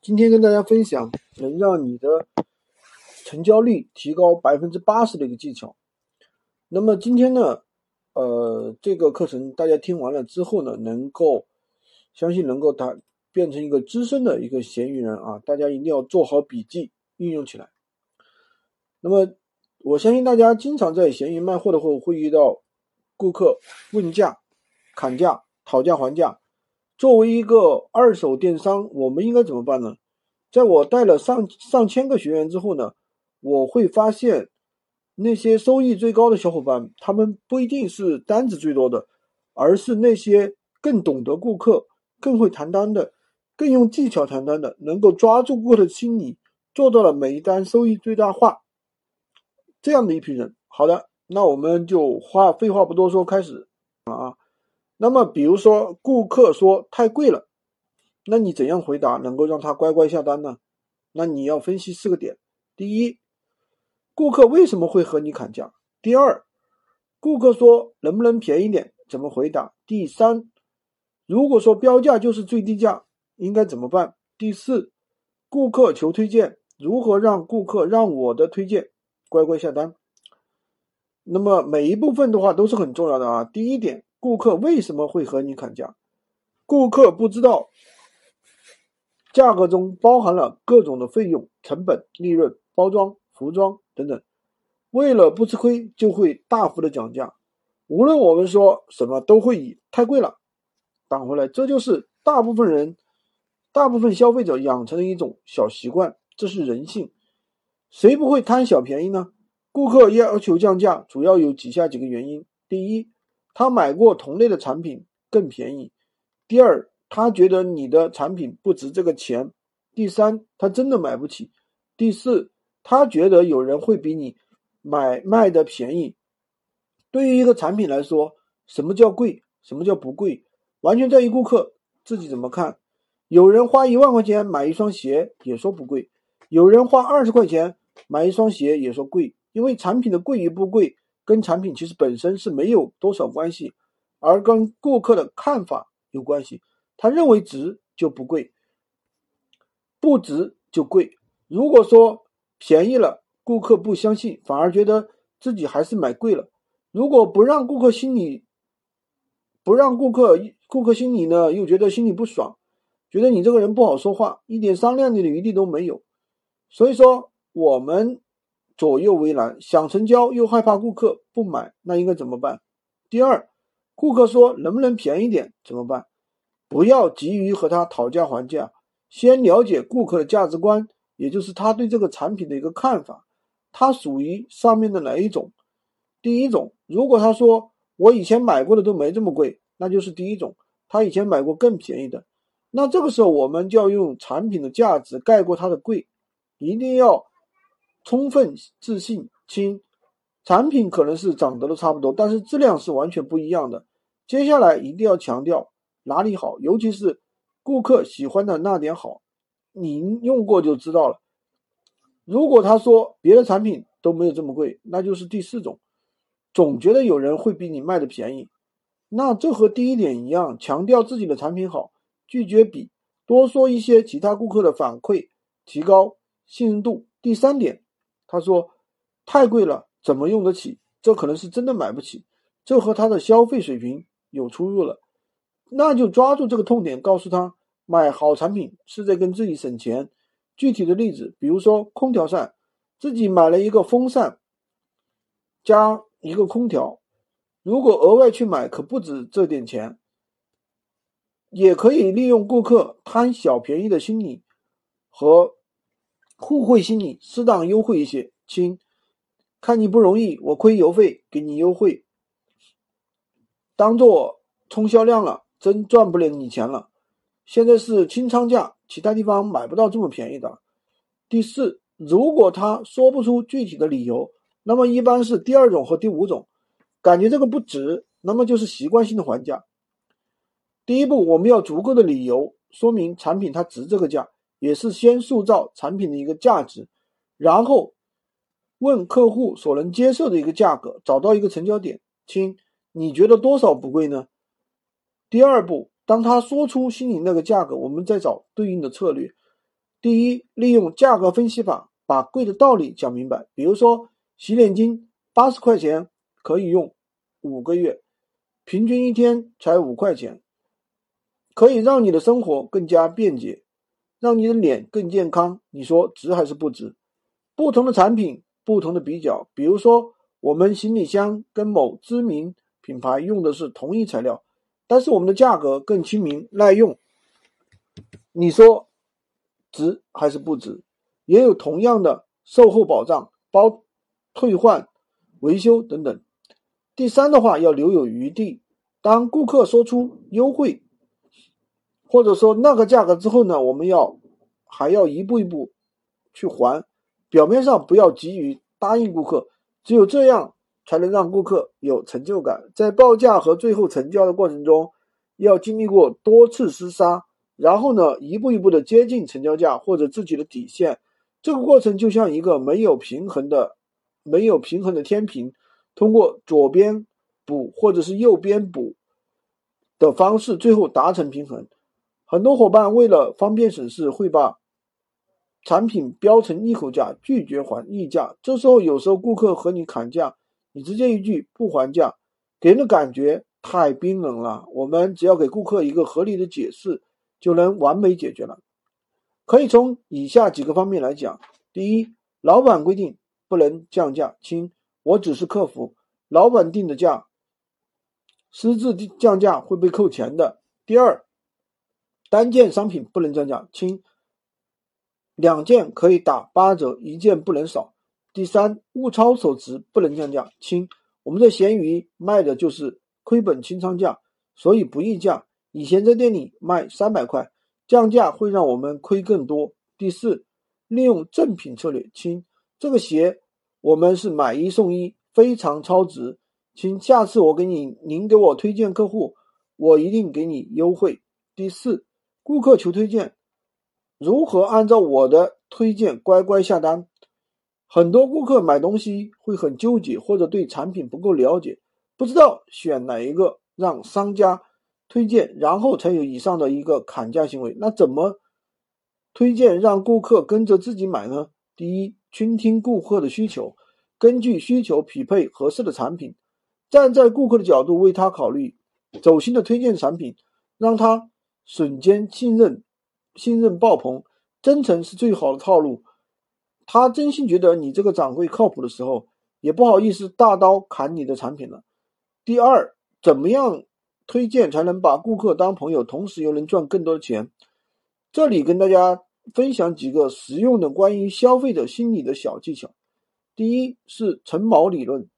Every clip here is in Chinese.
今天跟大家分享能让你的成交率提高百分之八十的一个技巧。那么今天呢，呃，这个课程大家听完了之后呢，能够相信能够达变成一个资深的一个闲鱼人啊，大家一定要做好笔记，运用起来。那么我相信大家经常在闲鱼卖货的时候会遇到顾客问价、砍价、讨价还价。作为一个二手电商，我们应该怎么办呢？在我带了上上千个学员之后呢，我会发现那些收益最高的小伙伴，他们不一定是单子最多的，而是那些更懂得顾客、更会谈单的、更用技巧谈单的，能够抓住顾客的心理，做到了每一单收益最大化这样的一批人。好的，那我们就话废话不多说，开始啊。那么，比如说顾客说太贵了，那你怎样回答能够让他乖乖下单呢？那你要分析四个点：第一，顾客为什么会和你砍价？第二，顾客说能不能便宜点，怎么回答？第三，如果说标价就是最低价，应该怎么办？第四，顾客求推荐，如何让顾客让我的推荐乖乖下单？那么每一部分的话都是很重要的啊。第一点。顾客为什么会和你砍价？顾客不知道价格中包含了各种的费用、成本、利润、包装、服装等等，为了不吃亏，就会大幅的讲价。无论我们说什么，都会以太贵了挡回来。这就是大部分人、大部分消费者养成的一种小习惯，这是人性。谁不会贪小便宜呢？顾客要求降价，主要有以下几个原因：第一，他买过同类的产品更便宜。第二，他觉得你的产品不值这个钱。第三，他真的买不起。第四，他觉得有人会比你买卖的便宜。对于一个产品来说，什么叫贵，什么叫不贵，完全在于顾客自己怎么看。有人花一万块钱买一双鞋也说不贵，有人花二十块钱买一双鞋也说贵，因为产品的贵与不贵。跟产品其实本身是没有多少关系，而跟顾客的看法有关系。他认为值就不贵，不值就贵。如果说便宜了，顾客不相信，反而觉得自己还是买贵了。如果不让顾客心里，不让顾客顾客心里呢，又觉得心里不爽，觉得你这个人不好说话，一点商量的余地都没有。所以说我们。左右为难，想成交又害怕顾客不买，那应该怎么办？第二，顾客说能不能便宜点，怎么办？不要急于和他讨价还价，先了解顾客的价值观，也就是他对这个产品的一个看法，他属于上面的哪一种？第一种，如果他说我以前买过的都没这么贵，那就是第一种，他以前买过更便宜的，那这个时候我们就要用产品的价值盖过它的贵，一定要。充分自信，亲，产品可能是长得都差不多，但是质量是完全不一样的。接下来一定要强调哪里好，尤其是顾客喜欢的那点好，您用过就知道了。如果他说别的产品都没有这么贵，那就是第四种，总觉得有人会比你卖的便宜。那这和第一点一样，强调自己的产品好，拒绝比，多说一些其他顾客的反馈，提高信任度。第三点。他说：“太贵了，怎么用得起？这可能是真的买不起，这和他的消费水平有出入了。那就抓住这个痛点，告诉他买好产品是在跟自己省钱。具体的例子，比如说空调扇，自己买了一个风扇加一个空调，如果额外去买，可不止这点钱。也可以利用顾客贪小便宜的心理和。”互惠心理，适当优惠一些，亲，看你不容易，我亏邮费给你优惠，当做冲销量了，真赚不了你钱了。现在是清仓价，其他地方买不到这么便宜的。第四，如果他说不出具体的理由，那么一般是第二种和第五种，感觉这个不值，那么就是习惯性的还价。第一步，我们要足够的理由说明产品它值这个价。也是先塑造产品的一个价值，然后问客户所能接受的一个价格，找到一个成交点。亲，你觉得多少不贵呢？第二步，当他说出心里那个价格，我们再找对应的策略。第一，利用价格分析法把贵的道理讲明白。比如说，洗脸巾八十块钱可以用五个月，平均一天才五块钱，可以让你的生活更加便捷，让你的脸更健康。你说值还是不值？不同的产品，不同的比较。比如说，我们行李箱跟某知名品牌用的是同一材料，但是我们的价格更亲民、耐用。你说值还是不值？也有同样的售后保障，包退换、维修等等。第三的话要留有余地，当顾客说出优惠，或者说那个价格之后呢，我们要还要一步一步去还。表面上不要急于答应顾客，只有这样才能让顾客有成就感。在报价和最后成交的过程中，要经历过多次厮杀。然后呢，一步一步的接近成交价或者自己的底线，这个过程就像一个没有平衡的、没有平衡的天平，通过左边补或者是右边补的方式，最后达成平衡。很多伙伴为了方便省事，会把产品标成一口价，拒绝还溢价。这时候有时候顾客和你砍价，你直接一句不还价，给人的感觉太冰冷了。我们只要给顾客一个合理的解释。就能完美解决了。可以从以下几个方面来讲：第一，老板规定不能降价，亲，我只是客服，老板定的价，私自降价会被扣钱的。第二，单件商品不能降价，亲，两件可以打八折，一件不能少。第三，物超所值不能降价，亲，我们在闲鱼卖的就是亏本清仓价，所以不议价。以前在店里卖三百块，降价会让我们亏更多。第四，利用赠品策略，亲，这个鞋我们是买一送一，非常超值，亲下次我给你，您给我推荐客户，我一定给你优惠。第四，顾客求推荐，如何按照我的推荐乖乖下单？很多顾客买东西会很纠结，或者对产品不够了解，不知道选哪一个，让商家。推荐，然后才有以上的一个砍价行为。那怎么推荐让顾客跟着自己买呢？第一，倾听顾客的需求，根据需求匹配合适的产品，站在顾客的角度为他考虑，走心的推荐产品，让他瞬间信任，信任爆棚。真诚是最好的套路。他真心觉得你这个掌柜靠谱的时候，也不好意思大刀砍你的产品了。第二，怎么样？推荐才能把顾客当朋友，同时又能赚更多的钱。这里跟大家分享几个实用的关于消费者心理的小技巧。第一是陈锚理论，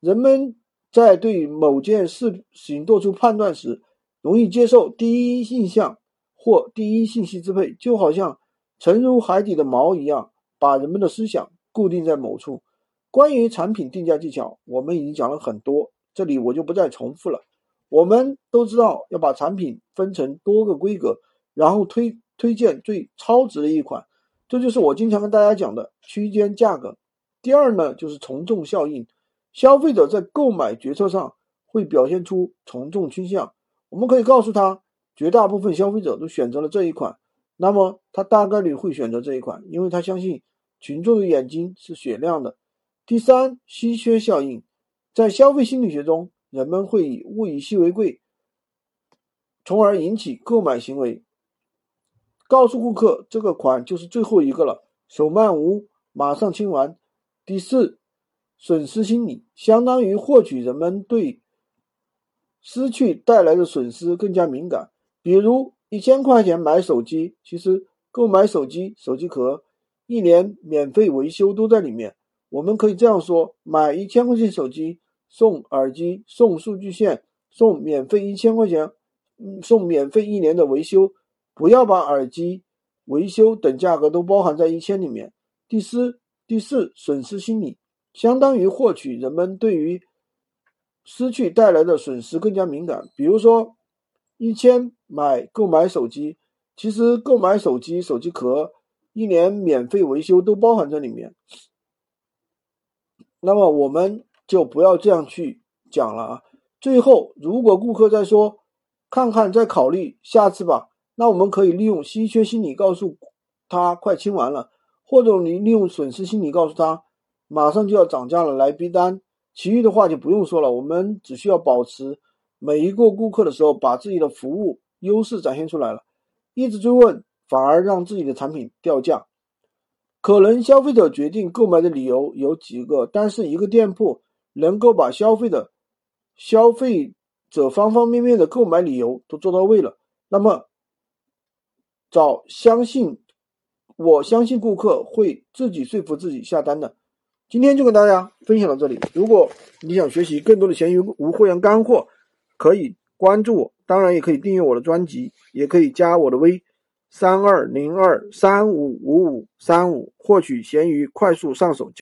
人们在对某件事情做出判断时，容易接受第一印象或第一信息支配，就好像沉入海底的锚一样，把人们的思想固定在某处。关于产品定价技巧，我们已经讲了很多，这里我就不再重复了。我们都知道要把产品分成多个规格，然后推推荐最超值的一款，这就是我经常跟大家讲的区间价格。第二呢，就是从众效应，消费者在购买决策上会表现出从众倾向。我们可以告诉他，绝大部分消费者都选择了这一款，那么他大概率会选择这一款，因为他相信群众的眼睛是雪亮的。第三，稀缺效应，在消费心理学中。人们会以物以稀为贵，从而引起购买行为。告诉顾客这个款就是最后一个了，手慢无，马上清完。第四，损失心理相当于获取人们对失去带来的损失更加敏感。比如一千块钱买手机，其实购买手机、手机壳、一年免费维修都在里面。我们可以这样说：买一千块钱手机。送耳机，送数据线，送免费一千块钱，送免费一年的维修。不要把耳机、维修等价格都包含在一千里面。第四，第四，损失心理相当于获取人们对于失去带来的损失更加敏感。比如说，一千买购买手机，其实购买手机、手机壳、一年免费维修都包含在里面。那么我们。就不要这样去讲了啊！最后，如果顾客再说“看看再考虑，下次吧”，那我们可以利用稀缺心理告诉他快清完了，或者你利用损失心理告诉他马上就要涨价了，来逼单。其余的话就不用说了，我们只需要保持每一个顾客的时候把自己的服务优势展现出来了，一直追问反而让自己的产品掉价。可能消费者决定购买的理由有几个，但是一个店铺能够把消费的消费者方方面面的购买理由都做到位了，那么找相信，我相信顾客会自己说服自己下单的。今天就跟大家分享到这里。如果你想学习更多的闲鱼无货源干货，可以关注我，当然也可以订阅我的专辑，也可以加我的微三二零二三五五五三五，获取闲鱼快速上手。